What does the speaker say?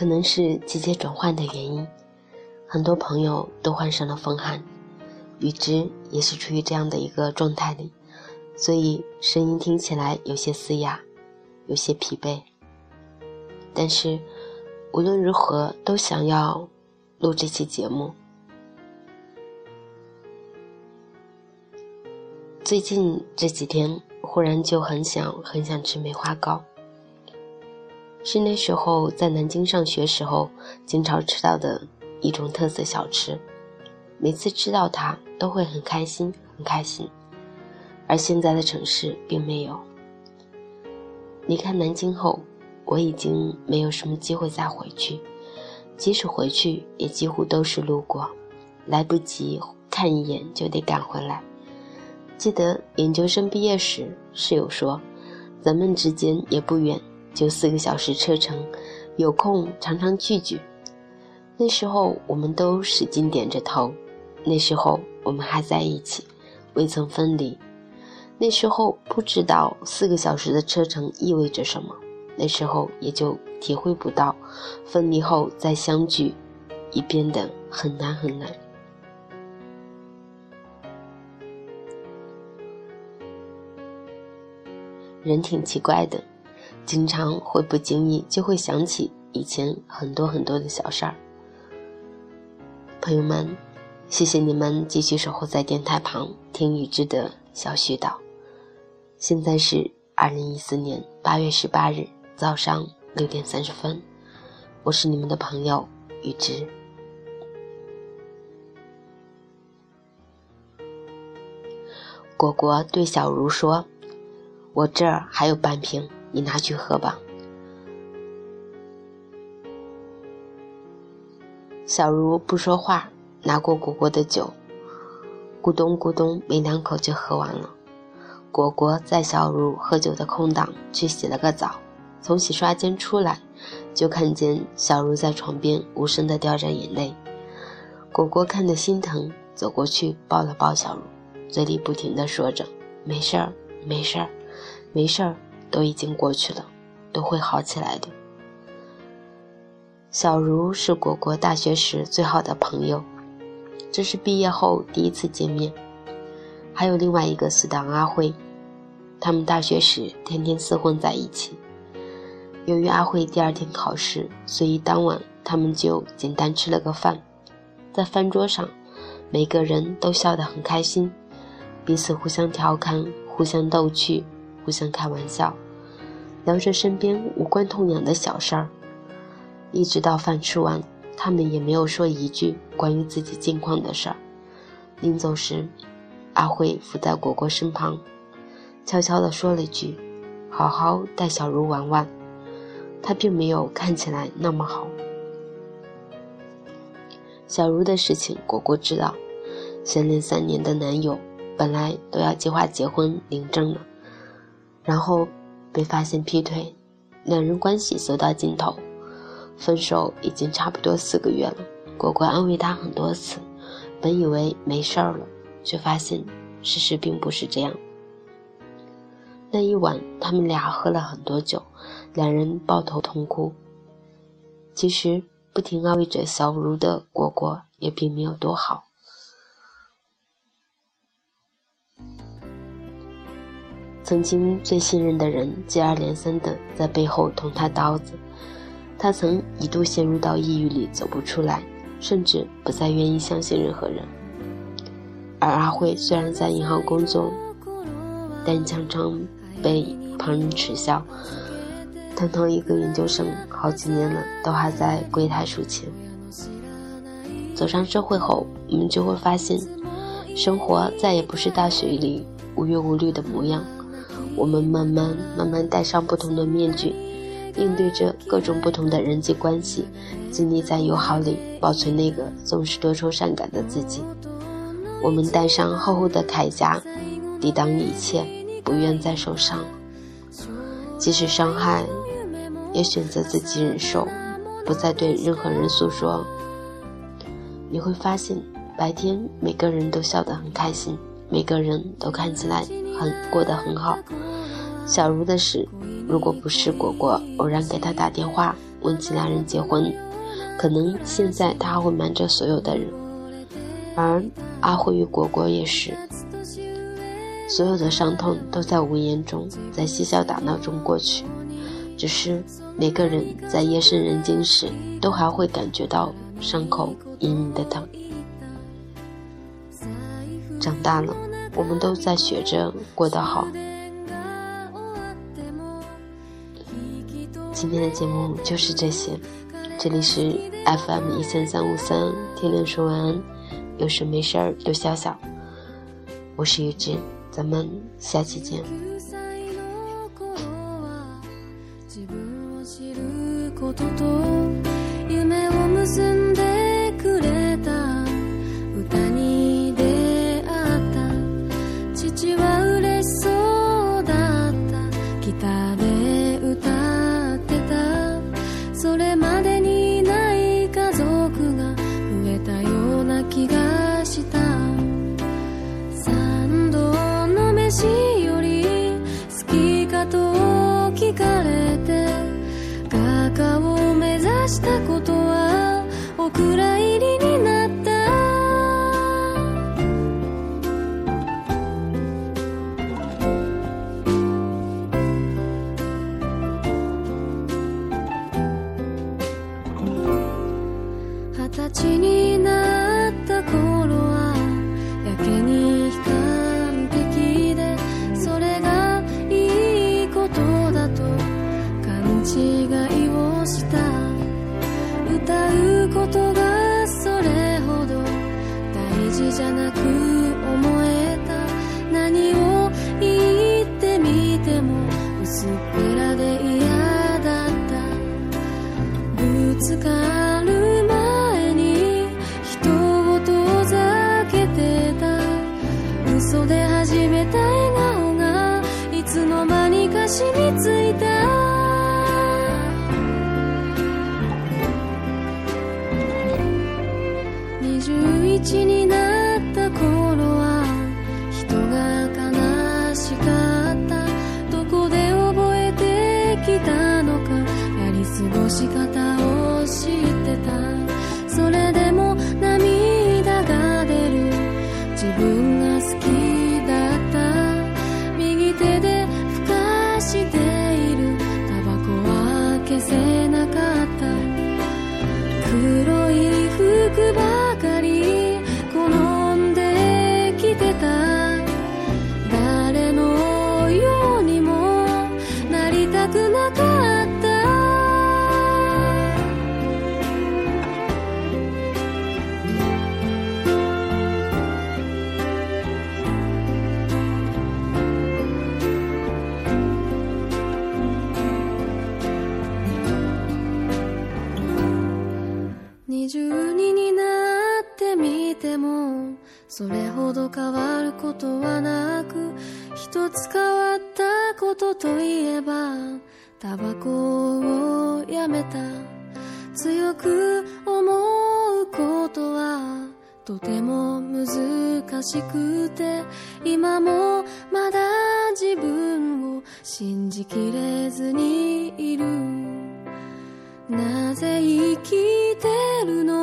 可能是季节转换的原因，很多朋友都患上了风寒，雨之也是处于这样的一个状态里，所以声音听起来有些嘶哑，有些疲惫。但是无论如何，都想要录这期节目。最近这几天，忽然就很想很想吃梅花糕。是那时候在南京上学时候经常吃到的一种特色小吃，每次吃到它都会很开心，很开心。而现在的城市并没有。离开南京后，我已经没有什么机会再回去，即使回去，也几乎都是路过，来不及看一眼就得赶回来。记得研究生毕业时，室友说，咱们之间也不远。就四个小时车程，有空常常聚聚。那时候我们都使劲点着头，那时候我们还在一起，未曾分离。那时候不知道四个小时的车程意味着什么，那时候也就体会不到分离后再相聚已变得很难很难。人挺奇怪的。经常会不经意就会想起以前很多很多的小事儿。朋友们，谢谢你们继续守候在电台旁听雨之的小絮叨。现在是二零一四年八月十八日早上六点三十分，我是你们的朋友雨之。果果对小茹说：“我这儿还有半瓶。”你拿去喝吧。小茹不说话，拿过果果的酒，咕咚咕咚没两口就喝完了。果果在小茹喝酒的空档去洗了个澡，从洗刷间出来，就看见小茹在床边无声的掉着眼泪。果果看得心疼，走过去抱了抱小茹，嘴里不停的说着：“没事儿，没事儿，没事儿。”都已经过去了，都会好起来的。小茹是果果大学时最好的朋友，这是毕业后第一次见面。还有另外一个死党阿慧，他们大学时天天厮混在一起。由于阿慧第二天考试，所以当晚他们就简单吃了个饭。在饭桌上，每个人都笑得很开心，彼此互相调侃，互相逗趣。互相开玩笑，聊着身边无关痛痒的小事儿，一直到饭吃完，他们也没有说一句关于自己近况的事儿。临走时，阿慧伏在果果身旁，悄悄地说了一句：“好好带小茹玩玩。”她并没有看起来那么好。小茹的事情，果果知道，相恋三年的男友本来都要计划结婚领证了。然后被发现劈腿，两人关系走到尽头，分手已经差不多四个月了。果果安慰他很多次，本以为没事儿了，却发现事实并不是这样。那一晚，他们俩喝了很多酒，两人抱头痛哭。其实，不停安慰着小茹的果果也并没有多好。曾经最信任的人接二连三的在背后捅他刀子，他曾一度陷入到抑郁里走不出来，甚至不再愿意相信任何人。而阿慧虽然在银行工作，但常常被旁人耻笑。堂堂一个研究生，好几年了都还在柜台数钱。走上社会后，我们就会发现，生活再也不是大学里无忧无虑的模样。我们慢慢慢慢戴上不同的面具，应对着各种不同的人际关系，尽力在友好里保存那个总是多愁善感的自己。我们戴上厚厚的铠甲，抵挡一切，不愿再受伤。即使伤害，也选择自己忍受，不再对任何人诉说。你会发现，白天每个人都笑得很开心。每个人都看起来很过得很好。小茹的事，如果不是果果偶然给他打电话，问其他人结婚，可能现在他还会瞒着所有的人。而阿辉与果果也是，所有的伤痛都在无言中，在嬉笑打闹中过去。只是每个人在夜深人静时，都还会感觉到伤口隐隐的疼。长大了，我们都在学着过得好。今天的节目就是这些，这里是 FM 一三三五三，天亮说晚安，有事没事儿就笑笑。我是玉芝，咱们下期见。気がした。三度の飯より好きかと聞かれて画家を目指したことはお蔵入り薄らで嫌だった。ぶつかる前に人を遠ざけてた。嘘で始めた笑顔がいつの間にか染みついて過ごし方を知ってた。それでも涙が出る。自分ほど変わることはなく一つ変わったことといえばタバコをやめた。強く思うことはとても難しくて今もまだ自分を信じきれずにいる。なぜ生きてるの？